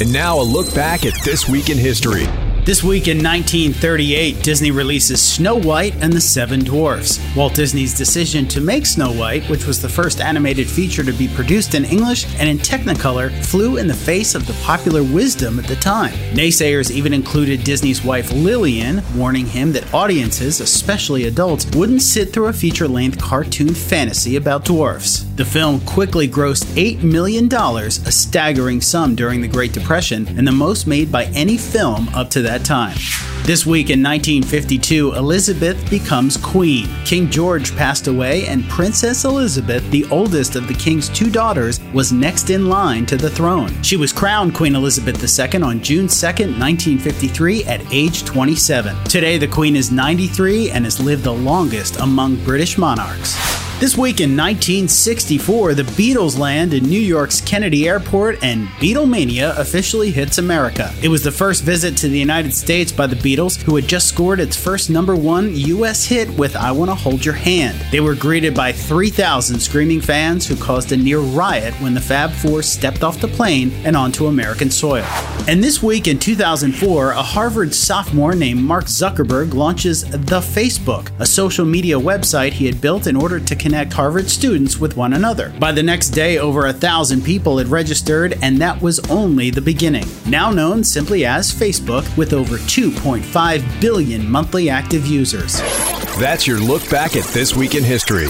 And now a look back at this week in history. This week in 1938, Disney releases Snow White and the Seven Dwarfs. Walt Disney's decision to make Snow White, which was the first animated feature to be produced in English and in Technicolor, flew in the face of the popular wisdom at the time. Naysayers even included Disney's wife Lillian, warning him that audiences, especially adults, wouldn't sit through a feature length cartoon fantasy about dwarfs. The film quickly grossed $8 million, a staggering sum during the Great Depression, and the most made by any film up to that that time. This week in 1952, Elizabeth becomes queen. King George passed away, and Princess Elizabeth, the oldest of the king's two daughters, was next in line to the throne. She was crowned Queen Elizabeth II on June 2, 1953, at age 27. Today, the queen is 93 and has lived the longest among British monarchs. This week in 1964, the Beatles land in New York's Kennedy Airport and Beatlemania officially hits America. It was the first visit to the United States by the Beatles, who had just scored its first number one U.S. hit with I Wanna Hold Your Hand. They were greeted by 3,000 screaming fans who caused a near riot when the Fab Four stepped off the plane and onto American soil. And this week in 2004, a Harvard sophomore named Mark Zuckerberg launches The Facebook, a social media website he had built in order to connect Harvard students with one another. By the next day, over a thousand people had registered, and that was only the beginning. Now known simply as Facebook, with over 2.5 billion monthly active users. That's your look back at this week in history.